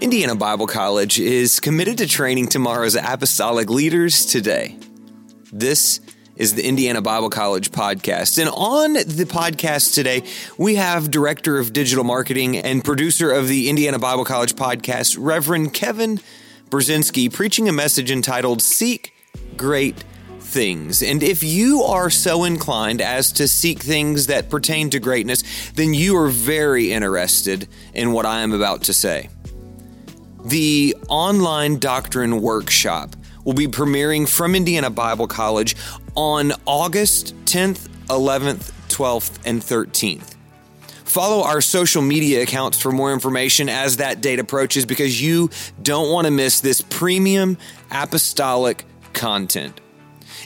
Indiana Bible College is committed to training tomorrow's apostolic leaders today. This is the Indiana Bible College podcast. And on the podcast today, we have Director of Digital Marketing and producer of the Indiana Bible College podcast, Reverend Kevin Brzezinski, preaching a message entitled Seek Great things. And if you are so inclined as to seek things that pertain to greatness, then you are very interested in what I am about to say. The online doctrine workshop will be premiering from Indiana Bible College on August 10th, 11th, 12th, and 13th. Follow our social media accounts for more information as that date approaches because you don't want to miss this premium apostolic content.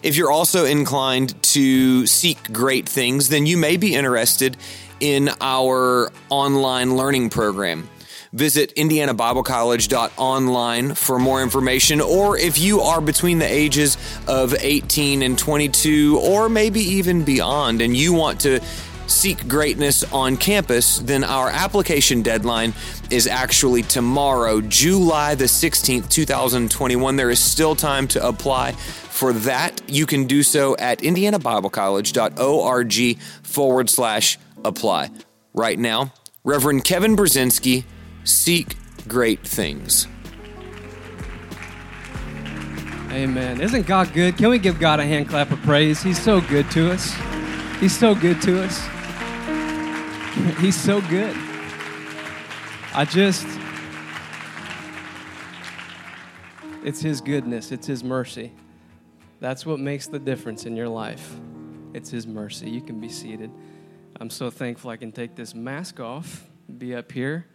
If you're also inclined to seek great things, then you may be interested in our online learning program. Visit indianabiblecollege.online for more information, or if you are between the ages of 18 and 22, or maybe even beyond, and you want to seek greatness on campus, then our application deadline is actually tomorrow, July the 16th, 2021. There is still time to apply for that. You can do so at indianabiblecollege.org forward slash apply. Right now, Reverend Kevin Brzezinski, Seek Great Things. Amen. Isn't God good? Can we give God a hand clap of praise? He's so good to us. He's so good to us. He's so good. I just, it's His goodness, it's His mercy. That's what makes the difference in your life. It's His mercy. You can be seated. I'm so thankful I can take this mask off, be up here.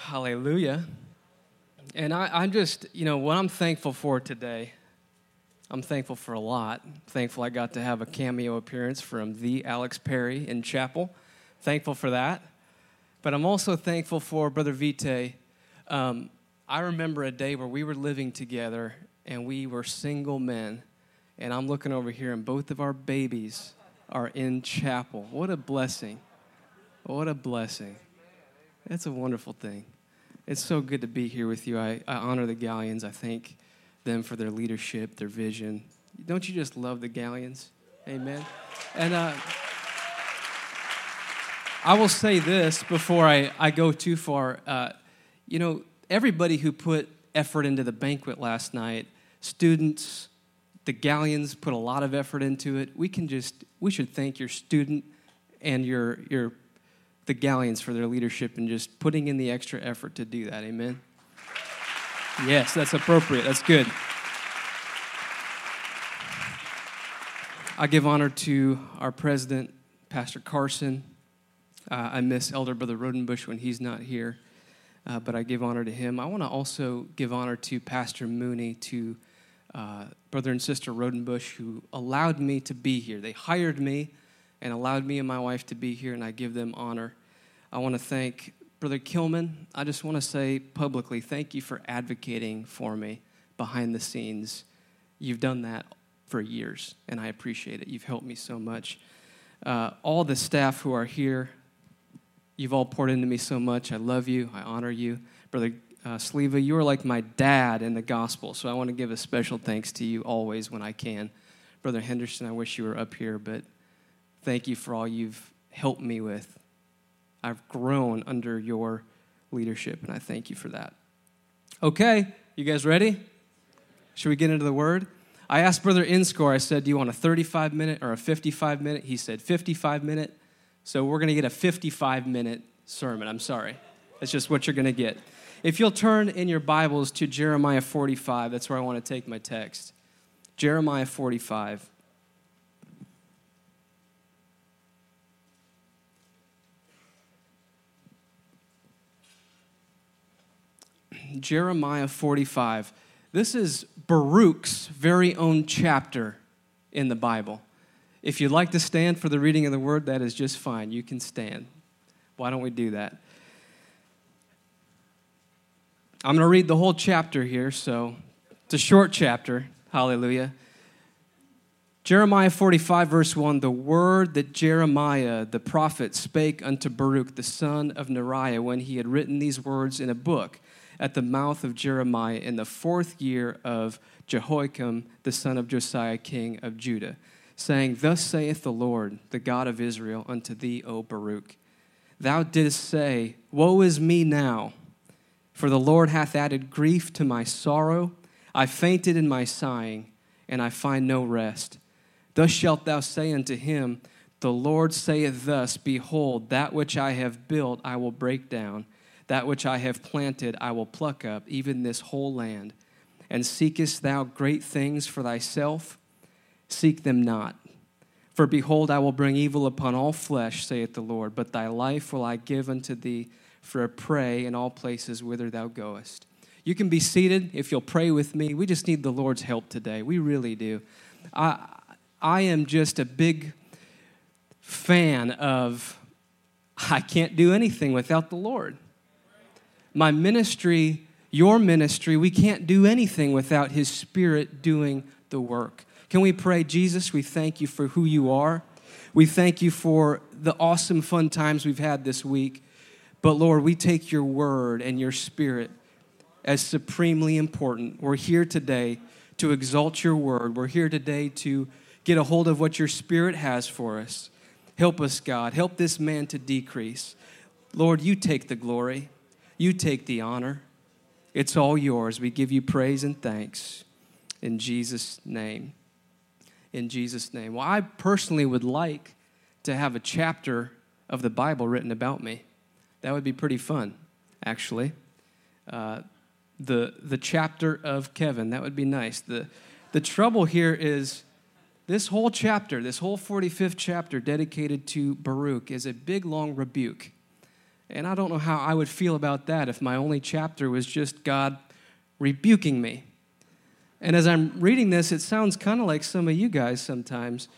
Hallelujah. And I, I'm just, you know, what I'm thankful for today, I'm thankful for a lot. thankful I got to have a cameo appearance from the Alex Perry in chapel. Thankful for that. But I'm also thankful for Brother Vite. Um, I remember a day where we were living together and we were single men. And I'm looking over here, and both of our babies are in chapel. What a blessing! What a blessing. That's a wonderful thing. It's so good to be here with you. I, I honor the Gallions. I thank them for their leadership, their vision. Don't you just love the Gallions? Amen. And uh, I will say this before I, I go too far. Uh, you know, everybody who put effort into the banquet last night, students, the Gallions put a lot of effort into it. We can just, we should thank your student and your, your, the Gallions for their leadership and just putting in the extra effort to do that. Amen. Yes, that's appropriate. That's good. I give honor to our president, Pastor Carson, uh, I miss Elder Brother Rodenbush when he's not here, uh, but I give honor to him. I want to also give honor to Pastor Mooney, to uh, Brother and Sister Rodenbush, who allowed me to be here. They hired me and allowed me and my wife to be here, and I give them honor. I want to thank Brother Kilman. I just want to say publicly, thank you for advocating for me behind the scenes. You've done that for years, and I appreciate it. You've helped me so much. Uh, all the staff who are here, You've all poured into me so much. I love you. I honor you. Brother uh, Sleva, you are like my dad in the gospel, so I want to give a special thanks to you always when I can. Brother Henderson, I wish you were up here, but thank you for all you've helped me with. I've grown under your leadership, and I thank you for that. Okay, you guys ready? Should we get into the word? I asked Brother Inscore, I said, Do you want a 35 minute or a 55 minute? He said, 55 minute. So we're going to get a 55 minute sermon. I'm sorry. That's just what you're going to get. If you'll turn in your Bibles to Jeremiah 45, that's where I want to take my text. Jeremiah 45. Jeremiah 45. This is Baruch's very own chapter in the Bible. If you'd like to stand for the reading of the word, that is just fine. You can stand. Why don't we do that? I'm going to read the whole chapter here, so it's a short chapter. Hallelujah. Jeremiah 45, verse 1 the word that Jeremiah the prophet spake unto Baruch the son of Neriah when he had written these words in a book at the mouth of Jeremiah in the fourth year of Jehoiakim the son of Josiah king of Judah, saying, Thus saith the Lord, the God of Israel, unto thee, O Baruch. Thou didst say, Woe is me now, for the Lord hath added grief to my sorrow. I fainted in my sighing, and I find no rest. Thus shalt thou say unto him, The Lord saith thus Behold, that which I have built I will break down, that which I have planted I will pluck up, even this whole land. And seekest thou great things for thyself? Seek them not. For behold, I will bring evil upon all flesh, saith the Lord, but thy life will I give unto thee for a prey in all places whither thou goest. You can be seated if you'll pray with me. We just need the Lord's help today. We really do. I, I am just a big fan of I can't do anything without the Lord. My ministry, your ministry, we can't do anything without His Spirit doing the work. Can we pray, Jesus, we thank you for who you are. We thank you for the awesome fun times we've had this week. But Lord, we take your word and your spirit as supremely important. We're here today to exalt your word. We're here today to get a hold of what your spirit has for us. Help us, God. Help this man to decrease. Lord, you take the glory, you take the honor. It's all yours. We give you praise and thanks in Jesus' name. In Jesus' name. Well, I personally would like to have a chapter of the Bible written about me. That would be pretty fun, actually. Uh, the, the chapter of Kevin, that would be nice. The, the trouble here is this whole chapter, this whole 45th chapter dedicated to Baruch, is a big, long rebuke. And I don't know how I would feel about that if my only chapter was just God rebuking me. And as I'm reading this, it sounds kind of like some of you guys sometimes.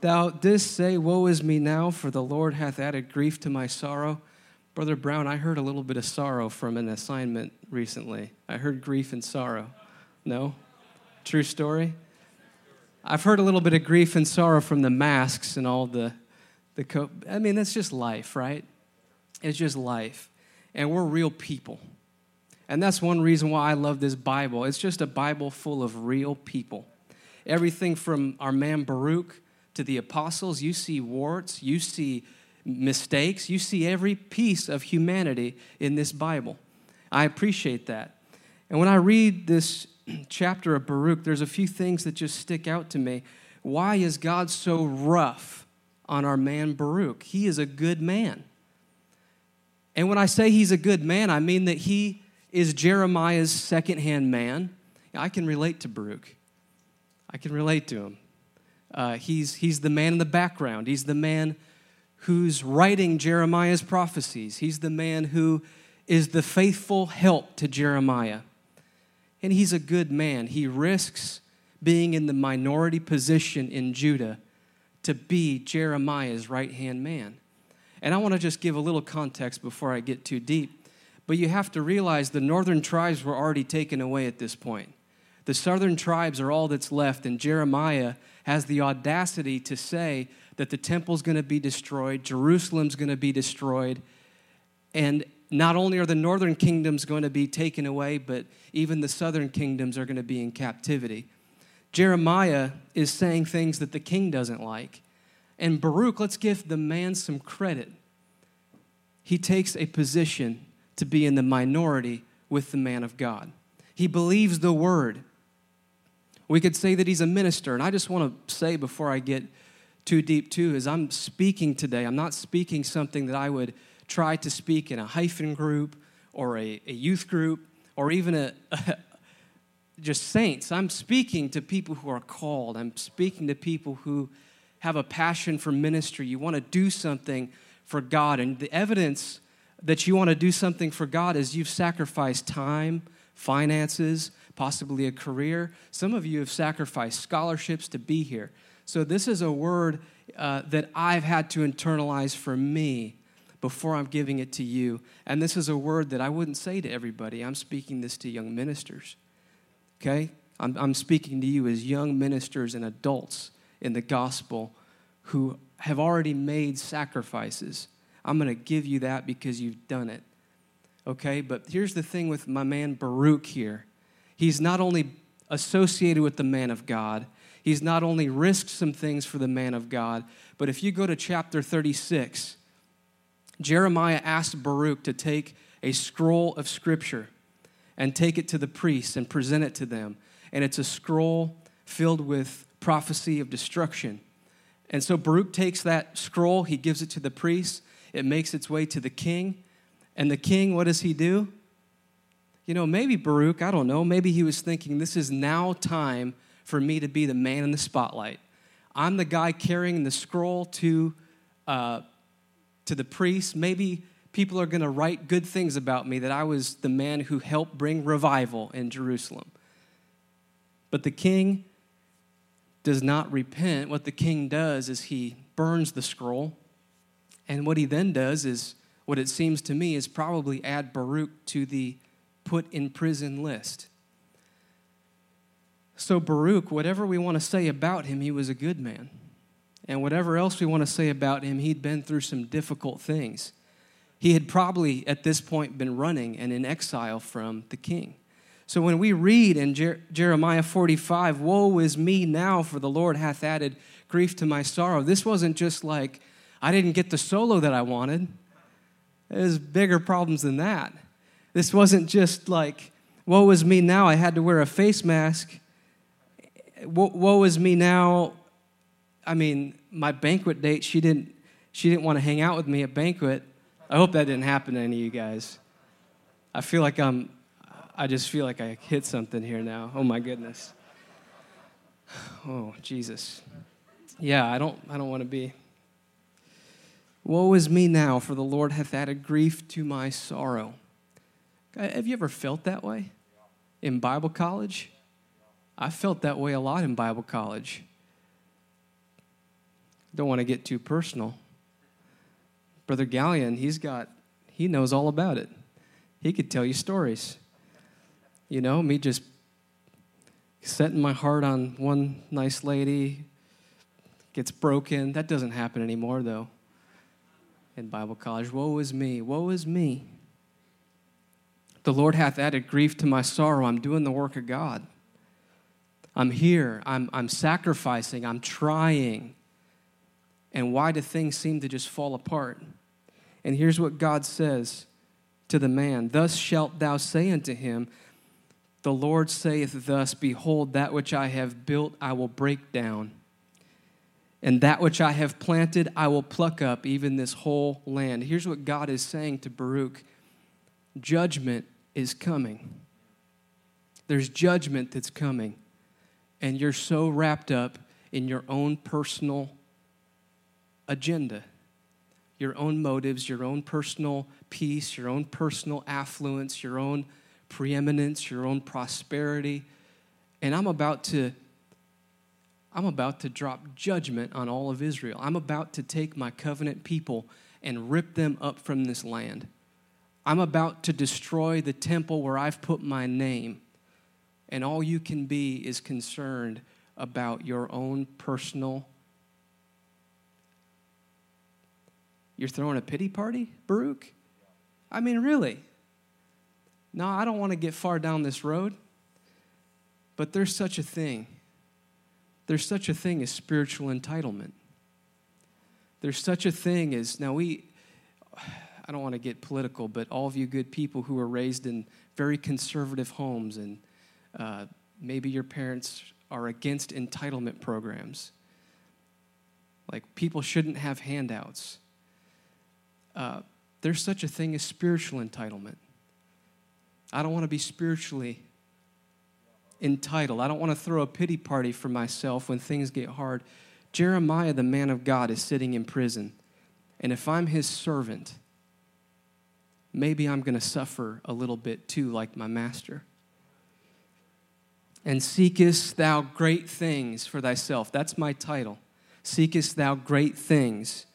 Thou didst say, Woe is me now, for the Lord hath added grief to my sorrow. Brother Brown, I heard a little bit of sorrow from an assignment recently. I heard grief and sorrow. No? True story? I've heard a little bit of grief and sorrow from the masks and all the, the co- I mean, that's just life, right? It's just life. And we're real people. And that's one reason why I love this Bible. It's just a Bible full of real people. Everything from our man Baruch to the apostles, you see warts, you see mistakes. You see every piece of humanity in this Bible. I appreciate that. And when I read this chapter of Baruch, there's a few things that just stick out to me. Why is God so rough on our man Baruch? He is a good man. And when I say he's a good man, I mean that he is Jeremiah's secondhand man. I can relate to Baruch. I can relate to him. Uh, he's, he's the man in the background. He's the man who's writing Jeremiah's prophecies. He's the man who is the faithful help to Jeremiah. And he's a good man. He risks being in the minority position in Judah to be Jeremiah's right hand man. And I want to just give a little context before I get too deep. But you have to realize the northern tribes were already taken away at this point. The southern tribes are all that's left, and Jeremiah has the audacity to say that the temple's going to be destroyed, Jerusalem's going to be destroyed, and not only are the northern kingdoms going to be taken away, but even the southern kingdoms are going to be in captivity. Jeremiah is saying things that the king doesn't like. And Baruch, let's give the man some credit. He takes a position to be in the minority with the man of God. He believes the word. We could say that he's a minister. And I just want to say before I get too deep too is I'm speaking today. I'm not speaking something that I would try to speak in a hyphen group or a, a youth group or even a, a just saints. I'm speaking to people who are called. I'm speaking to people who have a passion for ministry. You want to do something for God. And the evidence that you want to do something for God is you've sacrificed time, finances, possibly a career. Some of you have sacrificed scholarships to be here. So, this is a word uh, that I've had to internalize for me before I'm giving it to you. And this is a word that I wouldn't say to everybody. I'm speaking this to young ministers. Okay? I'm, I'm speaking to you as young ministers and adults in the gospel who have already made sacrifices. I'm going to give you that because you've done it. Okay, but here's the thing with my man Baruch here. He's not only associated with the man of God, he's not only risked some things for the man of God, but if you go to chapter 36, Jeremiah asked Baruch to take a scroll of scripture and take it to the priests and present it to them. And it's a scroll filled with prophecy of destruction. And so Baruch takes that scroll, he gives it to the priests, it makes its way to the king. And the king, what does he do? You know, maybe Baruch, I don't know, maybe he was thinking, this is now time for me to be the man in the spotlight. I'm the guy carrying the scroll to, uh, to the priest. Maybe people are going to write good things about me that I was the man who helped bring revival in Jerusalem. But the king does not repent. What the king does is he burns the scroll. And what he then does is, what it seems to me, is probably add Baruch to the put in prison list. So, Baruch, whatever we want to say about him, he was a good man. And whatever else we want to say about him, he'd been through some difficult things. He had probably, at this point, been running and in exile from the king. So when we read in Jer- Jeremiah 45, Woe is me now, for the Lord hath added grief to my sorrow, this wasn't just like, I didn't get the solo that I wanted. There's bigger problems than that. This wasn't just like, Woe is me now, I had to wear a face mask woe is me now. I mean, my banquet date, she didn't, she didn't want to hang out with me at banquet. I hope that didn't happen to any of you guys. I feel like I'm, I just feel like I hit something here now. Oh my goodness. Oh, Jesus. Yeah, I don't, I don't want to be. Woe is me now, for the Lord hath added grief to my sorrow. Have you ever felt that way in Bible college? I felt that way a lot in Bible college. Don't want to get too personal. Brother Gallion, he's got, he knows all about it. He could tell you stories. You know, me just setting my heart on one nice lady gets broken. That doesn't happen anymore, though, in Bible college. Woe is me, woe is me. The Lord hath added grief to my sorrow. I'm doing the work of God. I'm here, I'm, I'm sacrificing, I'm trying. And why do things seem to just fall apart? And here's what God says to the man Thus shalt thou say unto him, The Lord saith thus, Behold, that which I have built I will break down, and that which I have planted I will pluck up, even this whole land. Here's what God is saying to Baruch Judgment is coming. There's judgment that's coming and you're so wrapped up in your own personal agenda, your own motives, your own personal peace, your own personal affluence, your own preeminence, your own prosperity. And I'm about to I'm about to drop judgment on all of Israel. I'm about to take my covenant people and rip them up from this land. I'm about to destroy the temple where I've put my name and all you can be is concerned about your own personal. You're throwing a pity party, Baruch? I mean, really? No, I don't want to get far down this road, but there's such a thing. There's such a thing as spiritual entitlement. There's such a thing as, now we, I don't want to get political, but all of you good people who are raised in very conservative homes and uh, maybe your parents are against entitlement programs. Like people shouldn't have handouts. Uh, there's such a thing as spiritual entitlement. I don't want to be spiritually entitled. I don't want to throw a pity party for myself when things get hard. Jeremiah, the man of God, is sitting in prison. And if I'm his servant, maybe I'm going to suffer a little bit too, like my master and seekest thou great things for thyself. That's my title. Seekest thou great things?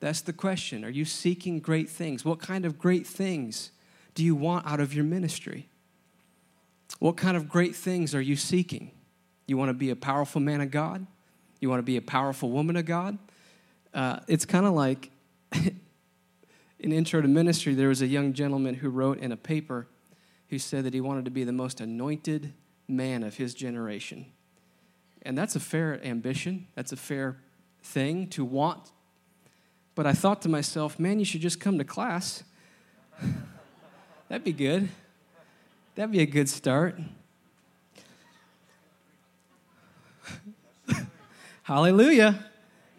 That's the question. Are you seeking great things? What kind of great things do you want out of your ministry? What kind of great things are you seeking? You want to be a powerful man of God? You want to be a powerful woman of God? Uh, it's kind of like in Intro to Ministry, there was a young gentleman who wrote in a paper who said that he wanted to be the most anointed man of his generation. And that's a fair ambition, that's a fair thing to want. But I thought to myself, man, you should just come to class. That'd be good. That'd be a good start. Hallelujah.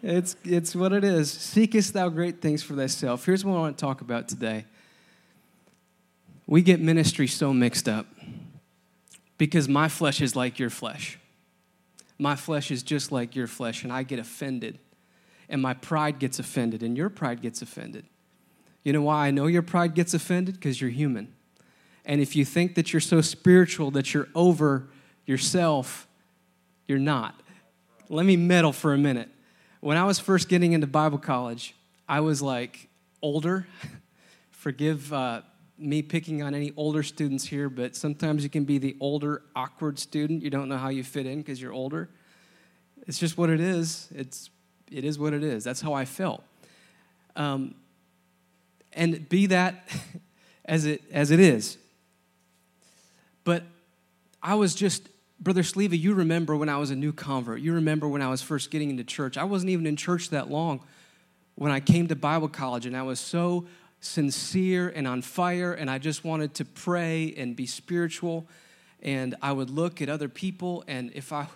It's, it's what it is. Seekest thou great things for thyself. Here's what I want to talk about today. We get ministry so mixed up because my flesh is like your flesh. My flesh is just like your flesh, and I get offended. And my pride gets offended, and your pride gets offended. You know why I know your pride gets offended? Because you're human. And if you think that you're so spiritual that you're over yourself, you're not. Let me meddle for a minute. When I was first getting into Bible college, I was like older. Forgive uh, me picking on any older students here, but sometimes you can be the older, awkward student. You don't know how you fit in because you're older. It's just what it is. It's, it is what it is. That's how I felt. Um, and be that as it, as it is. But I was just Brother Sleva, you remember when I was a new convert. You remember when I was first getting into church. I wasn't even in church that long when I came to Bible college, and I was so sincere and on fire, and I just wanted to pray and be spiritual. And I would look at other people, and if I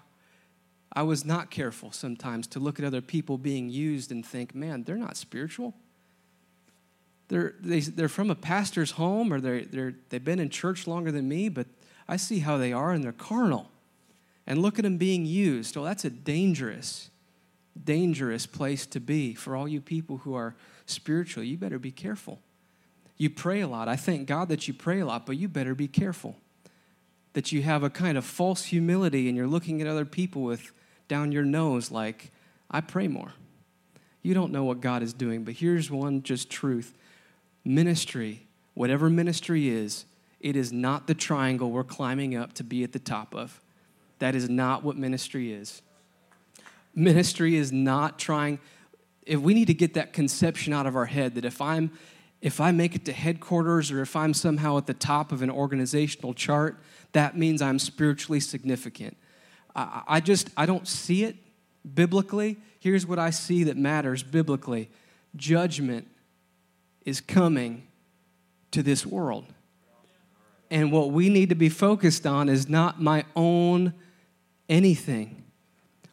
I was not careful sometimes to look at other people being used and think, man, they're not spiritual. They're, they, are they are from a pastor's home or they're, they're, they've been in church longer than me, but I see how they are and they're carnal and look at them being used. Well, that's a dangerous, dangerous place to be for all you people who are spiritual. You better be careful. You pray a lot. I thank God that you pray a lot, but you better be careful that you have a kind of false humility and you're looking at other people with down your nose like, I pray more. You don't know what God is doing, but here's one just truth ministry, whatever ministry is, it is not the triangle we're climbing up to be at the top of. That is not what ministry is. Ministry is not trying, if we need to get that conception out of our head that if I'm if I make it to headquarters or if I'm somehow at the top of an organizational chart, that means I'm spiritually significant. I, I just I don't see it biblically. Here's what I see that matters biblically. Judgment is coming to this world. And what we need to be focused on is not my own anything.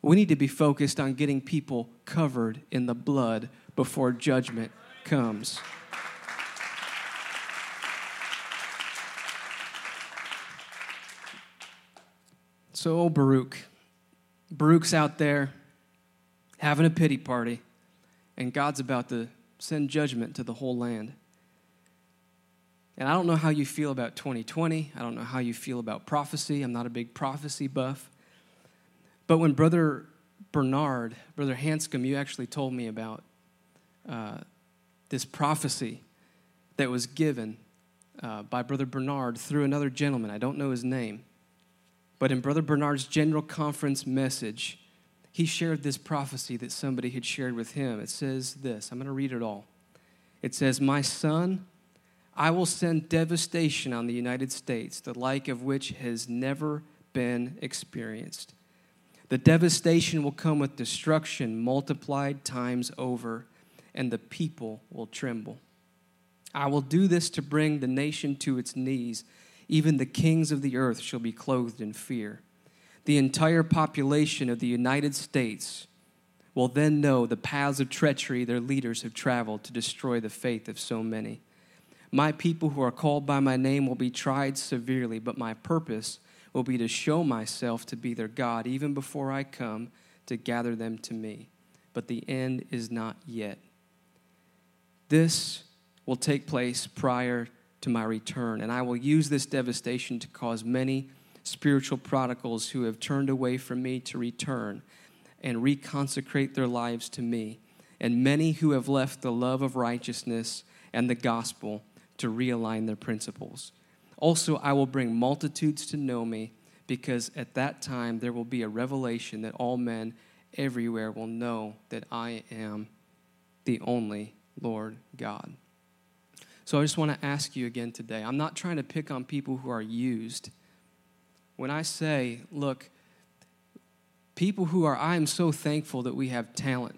We need to be focused on getting people covered in the blood before judgment comes. So, oh, Baruch. Baruch's out there having a pity party, and God's about to send judgment to the whole land. And I don't know how you feel about 2020. I don't know how you feel about prophecy. I'm not a big prophecy buff. But when Brother Bernard, Brother Hanscom, you actually told me about uh, this prophecy that was given uh, by Brother Bernard through another gentleman. I don't know his name. But in Brother Bernard's general conference message, he shared this prophecy that somebody had shared with him. It says this I'm going to read it all. It says, My son, I will send devastation on the United States, the like of which has never been experienced. The devastation will come with destruction multiplied times over, and the people will tremble. I will do this to bring the nation to its knees. Even the kings of the earth shall be clothed in fear. The entire population of the United States will then know the paths of treachery their leaders have traveled to destroy the faith of so many. My people who are called by my name will be tried severely, but my purpose will be to show myself to be their God even before I come to gather them to me. But the end is not yet. This will take place prior to my return, and I will use this devastation to cause many spiritual prodigals who have turned away from me to return and reconsecrate their lives to me, and many who have left the love of righteousness and the gospel to realign their principles. Also, I will bring multitudes to know me, because at that time there will be a revelation that all men everywhere will know that I am the only Lord God. So I just want to ask you again today. I'm not trying to pick on people who are used. When I say, look, people who are, I am so thankful that we have talent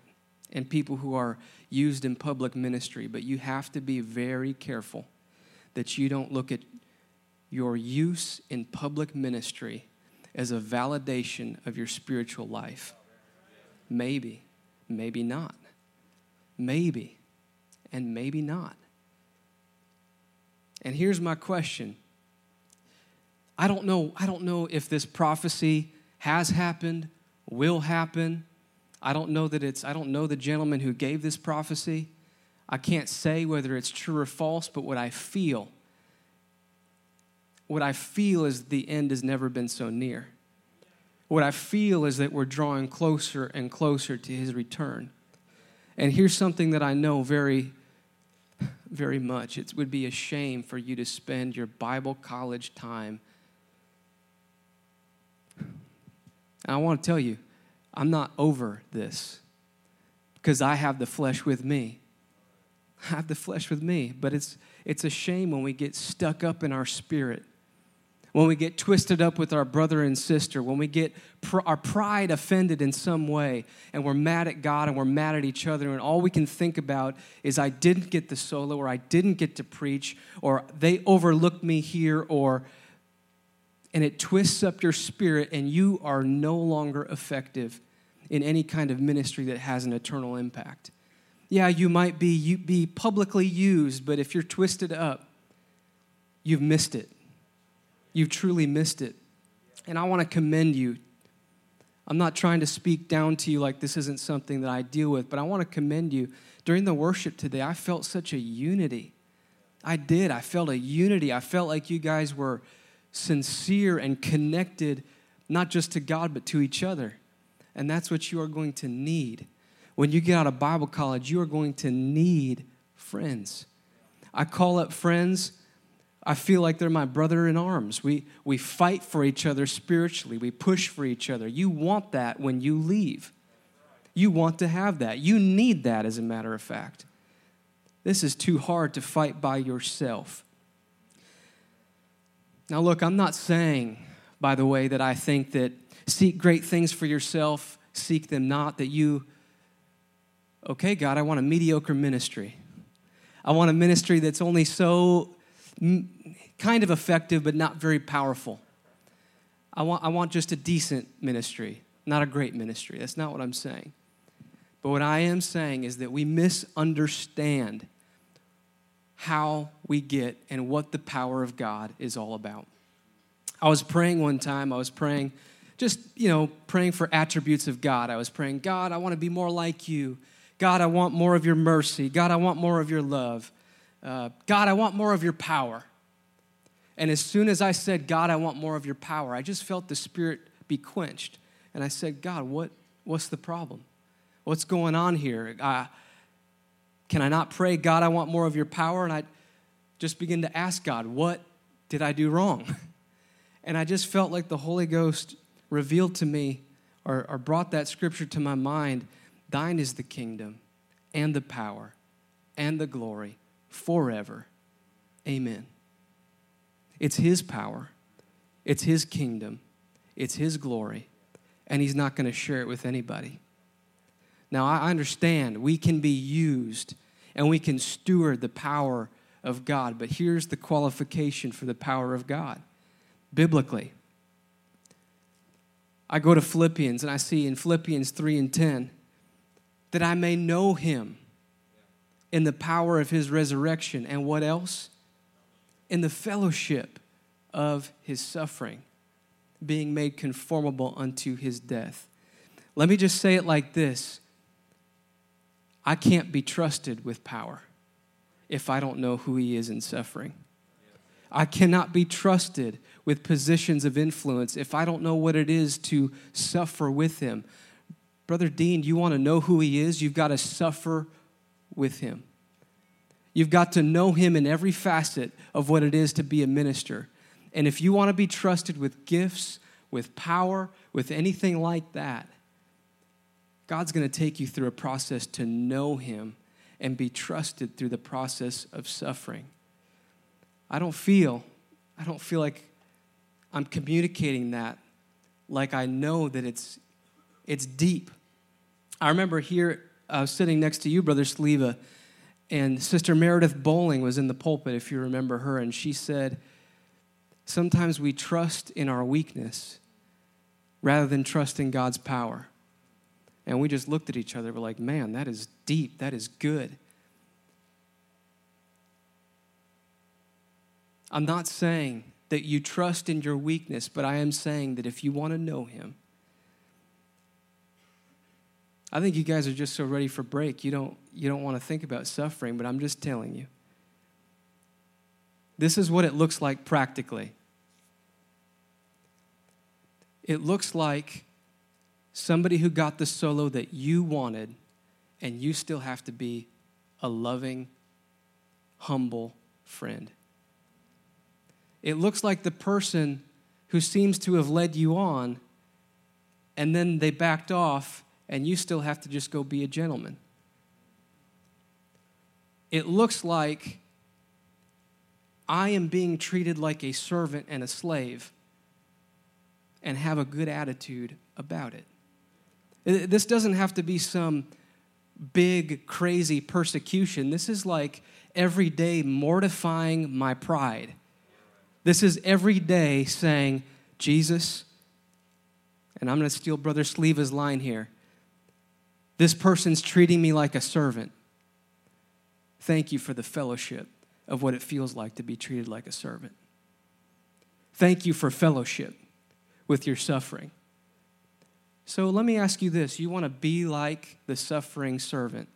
and people who are used in public ministry, but you have to be very careful that you don't look at your use in public ministry as a validation of your spiritual life. Maybe, maybe not. Maybe, and maybe not. And here's my question. I don't know, I don't know if this prophecy has happened, will happen. I don't know that it's I don't know the gentleman who gave this prophecy. I can't say whether it's true or false, but what I feel what I feel is the end has never been so near. What I feel is that we're drawing closer and closer to his return. And here's something that I know very, very much. It would be a shame for you to spend your Bible college time. And I want to tell you, I'm not over this because I have the flesh with me. I have the flesh with me, but it's, it's a shame when we get stuck up in our spirit when we get twisted up with our brother and sister, when we get pr- our pride offended in some way, and we're mad at God and we're mad at each other, and all we can think about is, I didn't get the solo, or I didn't get to preach, or they overlooked me here, or, and it twists up your spirit, and you are no longer effective in any kind of ministry that has an eternal impact. Yeah, you might be, you, be publicly used, but if you're twisted up, you've missed it You've truly missed it. And I want to commend you. I'm not trying to speak down to you like this isn't something that I deal with, but I want to commend you. During the worship today, I felt such a unity. I did. I felt a unity. I felt like you guys were sincere and connected, not just to God, but to each other. And that's what you are going to need. When you get out of Bible college, you are going to need friends. I call up friends I feel like they're my brother in arms. We, we fight for each other spiritually, we push for each other. You want that when you leave. You want to have that. You need that, as a matter of fact. This is too hard to fight by yourself. Now, look, I'm not saying, by the way, that I think that seek great things for yourself, seek them not, that you, okay, God, I want a mediocre ministry. I want a ministry that's only so kind of effective, but not very powerful. I want, I want just a decent ministry, not a great ministry. That's not what I'm saying. But what I am saying is that we misunderstand how we get and what the power of God is all about. I was praying one time, I was praying, just, you know, praying for attributes of God. I was praying, God, I want to be more like you. God, I want more of your mercy. God, I want more of your love. Uh, God, I want more of your power. And as soon as I said, God, I want more of your power, I just felt the Spirit be quenched. And I said, God, what, what's the problem? What's going on here? Can I not pray, God, I want more of your power? And I just begin to ask God, what did I do wrong? And I just felt like the Holy Ghost revealed to me or, or brought that scripture to my mind Thine is the kingdom and the power and the glory forever. Amen. It's His power, it's His kingdom, it's His glory, and He's not going to share it with anybody. Now, I understand we can be used and we can steward the power of God, but here's the qualification for the power of God biblically. I go to Philippians and I see in Philippians 3 and 10 that I may know Him in the power of his resurrection. And what else? In the fellowship of his suffering, being made conformable unto his death. Let me just say it like this I can't be trusted with power if I don't know who he is in suffering. I cannot be trusted with positions of influence if I don't know what it is to suffer with him. Brother Dean, you want to know who he is? You've got to suffer with him. You've got to know him in every facet of what it is to be a minister. And if you want to be trusted with gifts, with power, with anything like that, God's going to take you through a process to know Him and be trusted through the process of suffering. I don't feel, I don't feel like I'm communicating that like I know that it's, it's deep. I remember here uh, sitting next to you, Brother Sleva, and Sister Meredith Bowling was in the pulpit, if you remember her, and she said, Sometimes we trust in our weakness rather than trust in God's power. And we just looked at each other, we're like, man, that is deep, that is good. I'm not saying that you trust in your weakness, but I am saying that if you want to know Him, I think you guys are just so ready for break. You don't, you don't want to think about suffering, but I'm just telling you. This is what it looks like practically. It looks like somebody who got the solo that you wanted, and you still have to be a loving, humble friend. It looks like the person who seems to have led you on, and then they backed off, and you still have to just go be a gentleman. It looks like I am being treated like a servant and a slave and have a good attitude about it. Uh, this doesn't have to be some big, crazy persecution. This is like every day mortifying my pride. This is every day saying, Jesus, and I'm going to steal Brother Sleeva's line here. This person's treating me like a servant. Thank you for the fellowship of what it feels like to be treated like a servant. Thank you for fellowship with your suffering. So let me ask you this you want to be like the suffering servant.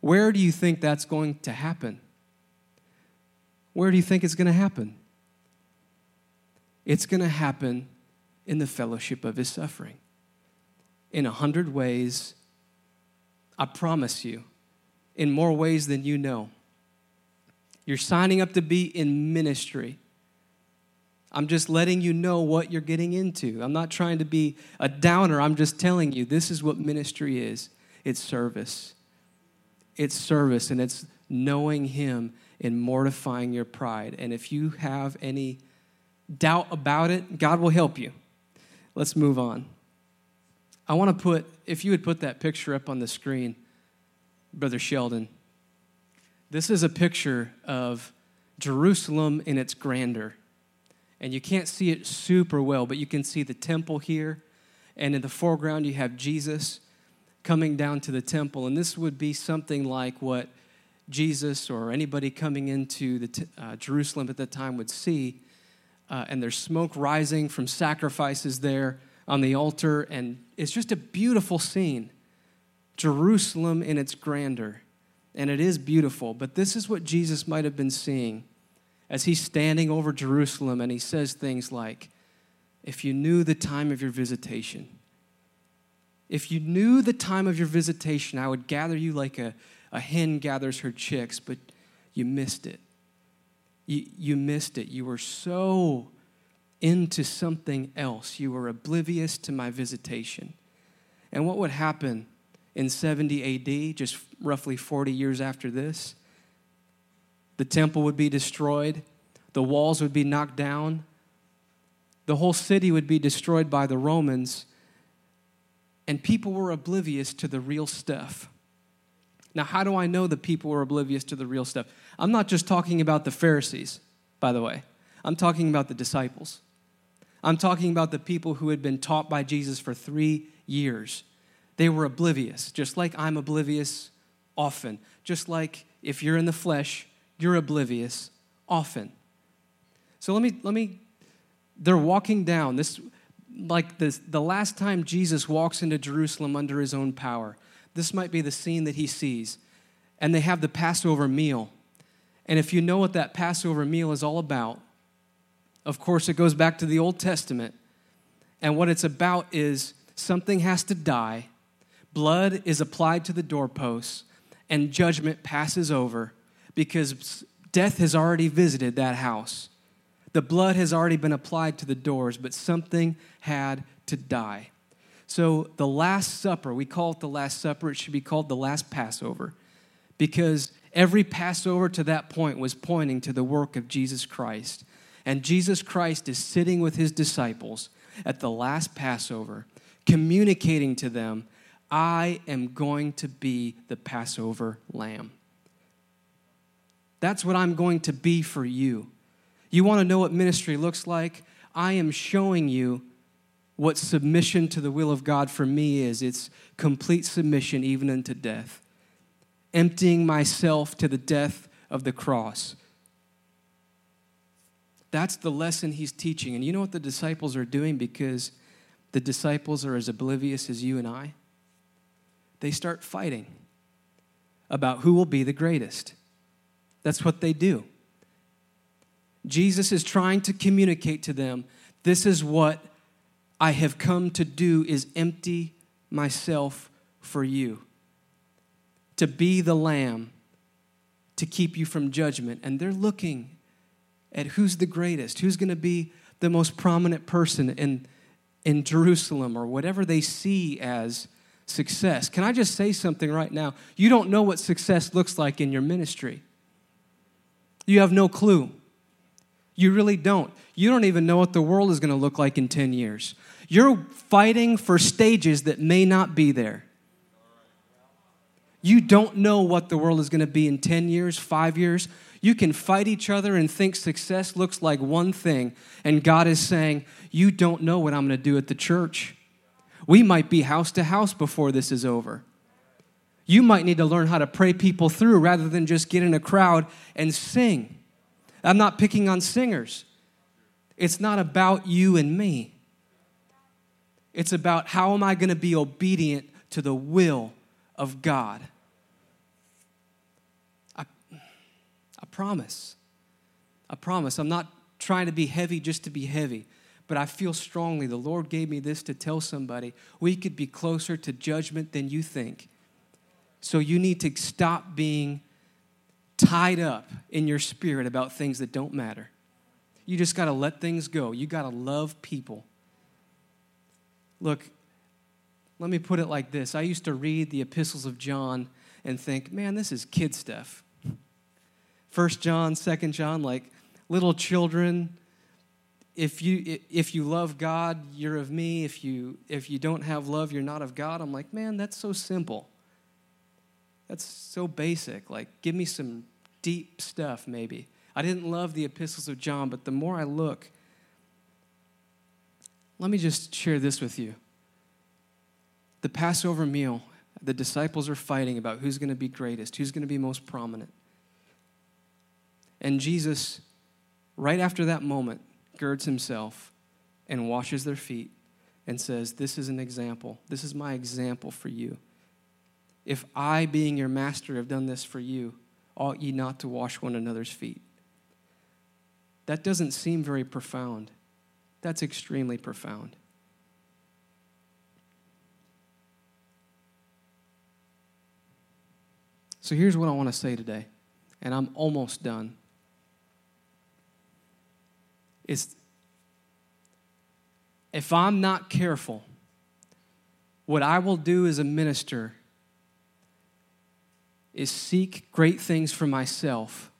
Where do you think that's going to happen? Where do you think it's going to happen? It's going to happen in the fellowship of his suffering. In a hundred ways, I promise you, in more ways than you know. You're signing up to be in ministry. I'm just letting you know what you're getting into. I'm not trying to be a downer. I'm just telling you this is what ministry is it's service. It's service, and it's knowing Him and mortifying your pride. And if you have any doubt about it, God will help you. Let's move on. I want to put, if you would put that picture up on the screen, Brother Sheldon. This is a picture of Jerusalem in its grandeur. And you can't see it super well, but you can see the temple here. And in the foreground, you have Jesus coming down to the temple. And this would be something like what Jesus or anybody coming into the t- uh, Jerusalem at the time would see uh, and there's smoke rising from sacrifices there on the altar, and it's just a beautiful scene. Jerusalem in its grandeur, and it is beautiful, but this is what Jesus might have been seeing as he's standing over Jerusalem and he says things like, If you knew the time of your visitation, if you knew the time of your visitation, I would gather you like a, a hen gathers her chicks, but you missed it. You, you missed it. You were so into something else. You were oblivious to my visitation. And what would happen in 70 AD, just roughly 40 years after this? The temple would be destroyed, the walls would be knocked down, the whole city would be destroyed by the Romans, and people were oblivious to the real stuff. Now, how do I know the people were oblivious to the real stuff? I'm not just talking about the Pharisees, by the way. I'm talking about the disciples. I'm talking about the people who had been taught by Jesus for three years. They were oblivious, just like I'm oblivious often. Just like if you're in the flesh, you're oblivious often. So let me, let me, they're walking down. This, like this, the last time Jesus walks into Jerusalem under his own power, this might be the scene that he sees. And they have the Passover meal. And if you know what that Passover meal is all about, of course, it goes back to the Old Testament. And what it's about is something has to die, blood is applied to the doorposts, and judgment passes over because death has already visited that house. The blood has already been applied to the doors, but something had to die. So, the Last Supper, we call it the Last Supper. It should be called the Last Passover because every Passover to that point was pointing to the work of Jesus Christ. And Jesus Christ is sitting with his disciples at the last Passover, communicating to them, I am going to be the Passover lamb. That's what I'm going to be for you. You want to know what ministry looks like? I am showing you what submission to the will of God for me is. It's complete submission, even unto death, emptying myself to the death of the cross. That's the lesson he's teaching. And you know what the disciples are doing because the disciples are as oblivious as you and I? They start fighting about who will be the greatest. That's what they do. Jesus is trying to communicate to them this is what I have come to do is empty myself for you. To be the lamb to keep you from judgment. And they're looking at who's the greatest, who's going to be the most prominent person in, in Jerusalem or whatever they see as success. Can I just say something right now? You don't know what success looks like in your ministry. You have no clue. You really don't. You don't even know what the world is going to look like in 10 years. You're fighting for stages that may not be there. You don't know what the world is going to be in 10 years, five years. You can fight each other and think success looks like one thing. And God is saying, You don't know what I'm going to do at the church. We might be house to house before this is over. You might need to learn how to pray people through rather than just get in a crowd and sing. I'm not picking on singers. It's not about you and me. It's about how am I going to be obedient to the will of God. I, I promise. I promise. I'm not trying to be heavy just to be heavy, but I feel strongly the Lord gave me this to tell somebody we could be closer to judgment than you think. So you need to stop being tied up in your spirit about things that don't matter. You just got to let things go. You got to love people. Look, let me put it like this I used to read the epistles of John and think, man, this is kid stuff. First John, Second John, like little children. If you if you love God, you're of me. If you if you don't have love, you're not of God. I'm like, man, that's so simple. That's so basic. Like, give me some deep stuff, maybe. I didn't love the epistles of John, but the more I look, let me just share this with you. The Passover meal, the disciples are fighting about who's going to be greatest, who's going to be most prominent. And Jesus, right after that moment, girds himself and washes their feet and says, This is an example. This is my example for you. If I, being your master, have done this for you, ought ye not to wash one another's feet? That doesn't seem very profound. That's extremely profound. So here's what I want to say today, and I'm almost done is if I'm not careful, what I will do as a minister is seek great things for myself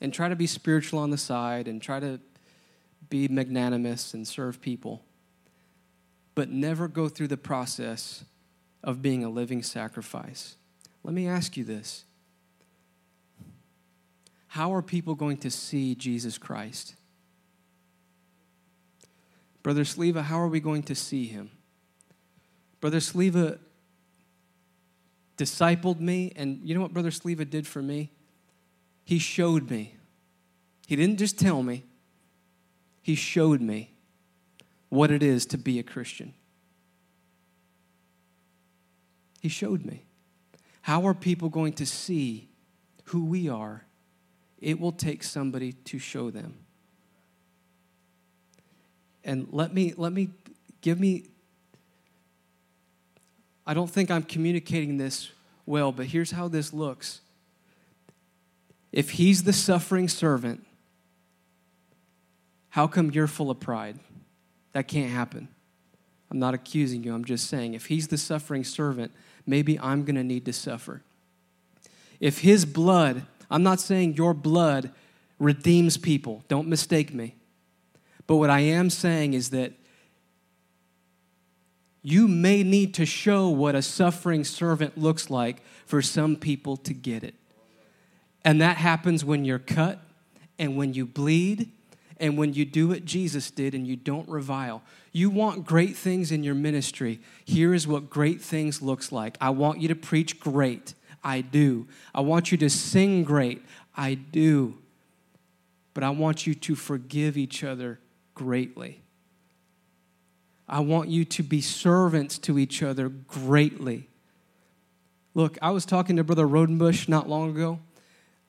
and try to be spiritual on the side and try to be magnanimous and serve people, but never go through the process of being a living sacrifice. Let me ask you this how are people going to see Jesus Christ? Brother Sleva, how are we going to see him? Brother Sleva discipled me, and you know what Brother Sleva did for me? He showed me. He didn't just tell me, he showed me what it is to be a Christian. He showed me. How are people going to see who we are it will take somebody to show them. And let me, let me, give me, I don't think I'm communicating this well, but here's how this looks. If he's the suffering servant, how come you're full of pride? That can't happen. I'm not accusing you. I'm just saying if he's the suffering servant, maybe I'm going to need to suffer. If his blood, I'm not saying your blood redeems people, don't mistake me. But what I am saying is that you may need to show what a suffering servant looks like for some people to get it. And that happens when you're cut and when you bleed and when you do what Jesus did and you don't revile. You want great things in your ministry. Here is what great things looks like. I want you to preach great. I do. I want you to sing great. I do. But I want you to forgive each other greatly. I want you to be servants to each other greatly. Look, I was talking to Brother Rodenbush not long ago.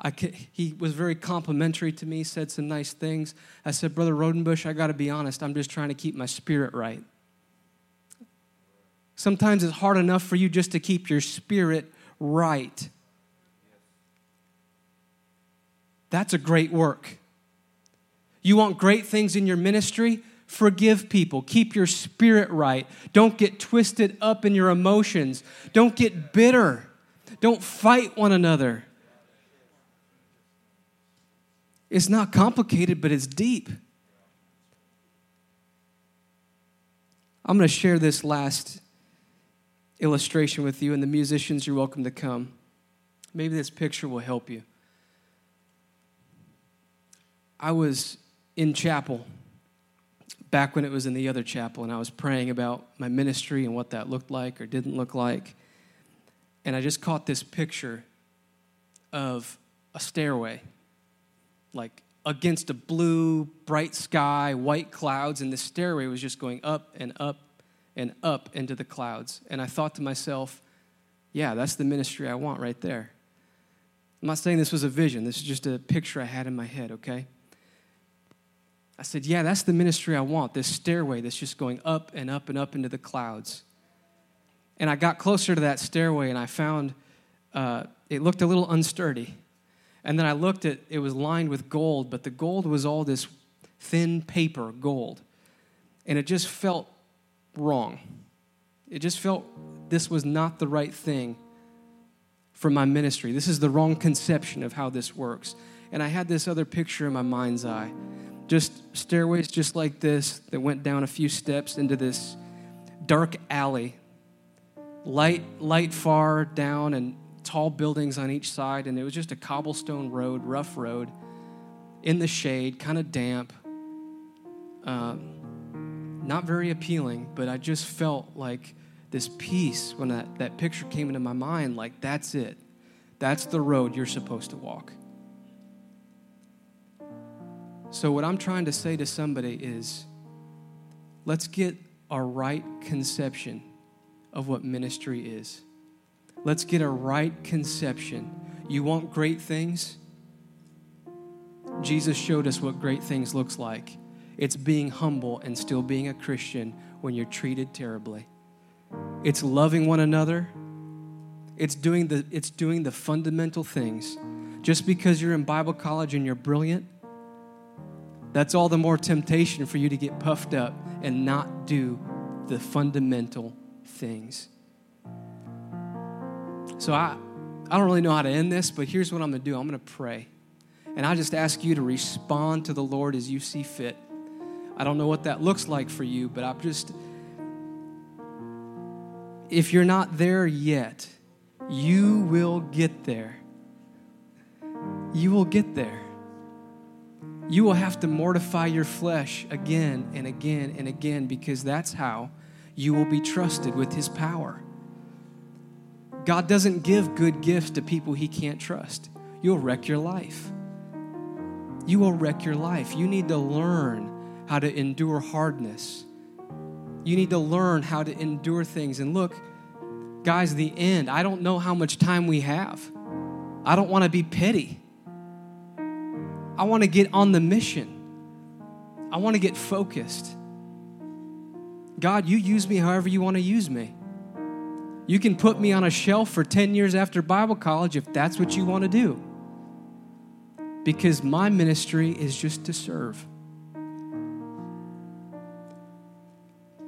I, he was very complimentary to me, said some nice things. I said, Brother Rodenbush, I got to be honest, I'm just trying to keep my spirit right. Sometimes it's hard enough for you just to keep your spirit right. That's a great work. You want great things in your ministry? Forgive people. Keep your spirit right. Don't get twisted up in your emotions. Don't get bitter. Don't fight one another. It's not complicated, but it's deep. I'm going to share this last illustration with you, and the musicians, you're welcome to come. Maybe this picture will help you. I was in chapel back when it was in the other chapel, and I was praying about my ministry and what that looked like or didn't look like. And I just caught this picture of a stairway like against a blue, bright sky, white clouds, and the stairway was just going up and up and up into the clouds. And I thought to myself, yeah, that's the ministry I want right there. I'm not saying this was a vision, this is just a picture I had in my head, okay? I said, yeah, that's the ministry I want, this stairway that's just going up and up and up into the clouds. And I got closer to that stairway and I found uh, it looked a little unsturdy. And then I looked at it was lined with gold, but the gold was all this thin paper gold. And it just felt wrong. It just felt this was not the right thing for my ministry. This is the wrong conception of how this works. And I had this other picture in my mind's eye. Just stairways just like this that went down a few steps into this dark alley. Light light far down and tall buildings on each side, and it was just a cobblestone road, rough road, in the shade, kind of damp. Um, not very appealing, but I just felt like this peace when that, that picture came into my mind like, that's it. That's the road you're supposed to walk. So, what I'm trying to say to somebody is let's get a right conception of what ministry is. Let's get a right conception. You want great things? Jesus showed us what great things looks like. It's being humble and still being a Christian when you're treated terribly. It's loving one another. It's doing the it's doing the fundamental things. Just because you're in Bible college and you're brilliant, that's all the more temptation for you to get puffed up and not do the fundamental things. So I, I don't really know how to end this, but here's what I'm going to do I'm going to pray. And I just ask you to respond to the Lord as you see fit. I don't know what that looks like for you, but I'm just, if you're not there yet, you will get there. You will get there. You will have to mortify your flesh again and again and again because that's how you will be trusted with His power. God doesn't give good gifts to people he can't trust. You'll wreck your life. You will wreck your life. You need to learn how to endure hardness. You need to learn how to endure things. And look, guys, the end, I don't know how much time we have. I don't want to be petty. I want to get on the mission. I want to get focused. God, you use me however you want to use me. You can put me on a shelf for 10 years after Bible college if that's what you want to do. Because my ministry is just to serve.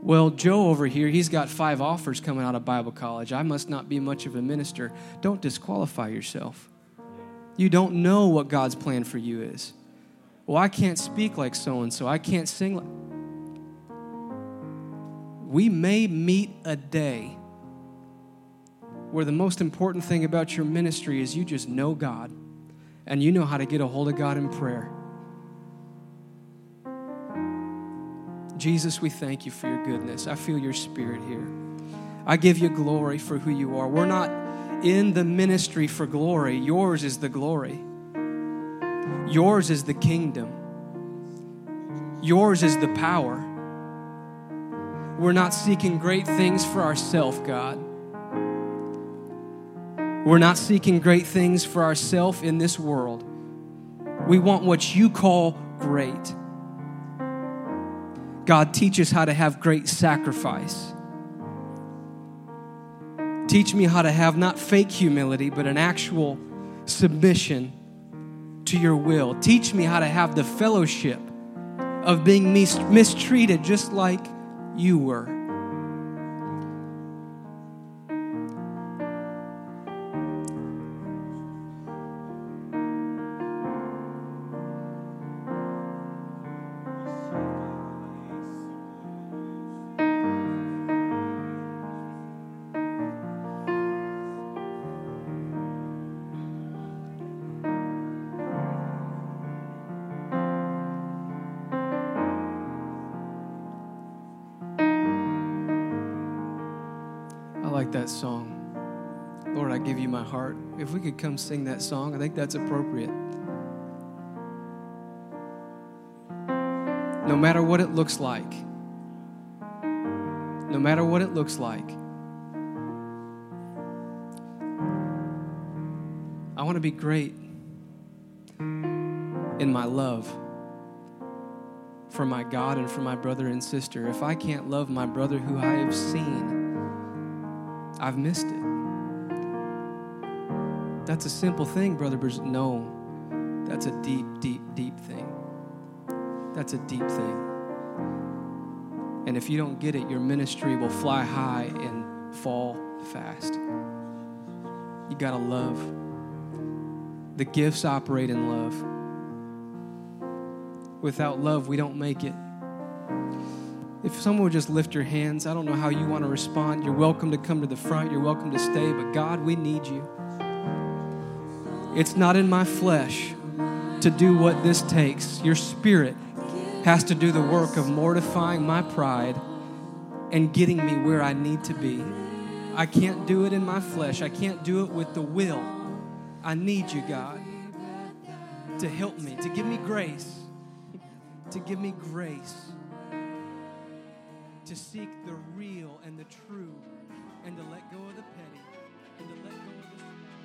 Well, Joe over here, he's got five offers coming out of Bible college. I must not be much of a minister. Don't disqualify yourself. You don't know what God's plan for you is. Well, I can't speak like so and so. I can't sing like. We may meet a day where the most important thing about your ministry is you just know God and you know how to get a hold of God in prayer. Jesus, we thank you for your goodness. I feel your spirit here. I give you glory for who you are. We're not in the ministry for glory, yours is the glory. Yours is the kingdom. Yours is the power. We're not seeking great things for ourselves, God. We're not seeking great things for ourselves in this world. We want what you call great. God, teach us how to have great sacrifice. Teach me how to have not fake humility, but an actual submission to your will. Teach me how to have the fellowship of being mistreated just like you were. Could come sing that song, I think that's appropriate. No matter what it looks like, no matter what it looks like, I want to be great in my love for my God and for my brother and sister. If I can't love my brother who I have seen, I've missed it. That's a simple thing, brother. No, that's a deep, deep, deep thing. That's a deep thing. And if you don't get it, your ministry will fly high and fall fast. You got to love. The gifts operate in love. Without love, we don't make it. If someone would just lift your hands, I don't know how you want to respond. You're welcome to come to the front, you're welcome to stay, but God, we need you. It's not in my flesh to do what this takes. Your spirit has to do the work of mortifying my pride and getting me where I need to be. I can't do it in my flesh, I can't do it with the will. I need you, God, to help me, to give me grace, to give me grace to seek the real and the true and to let go of the petty and to let go of the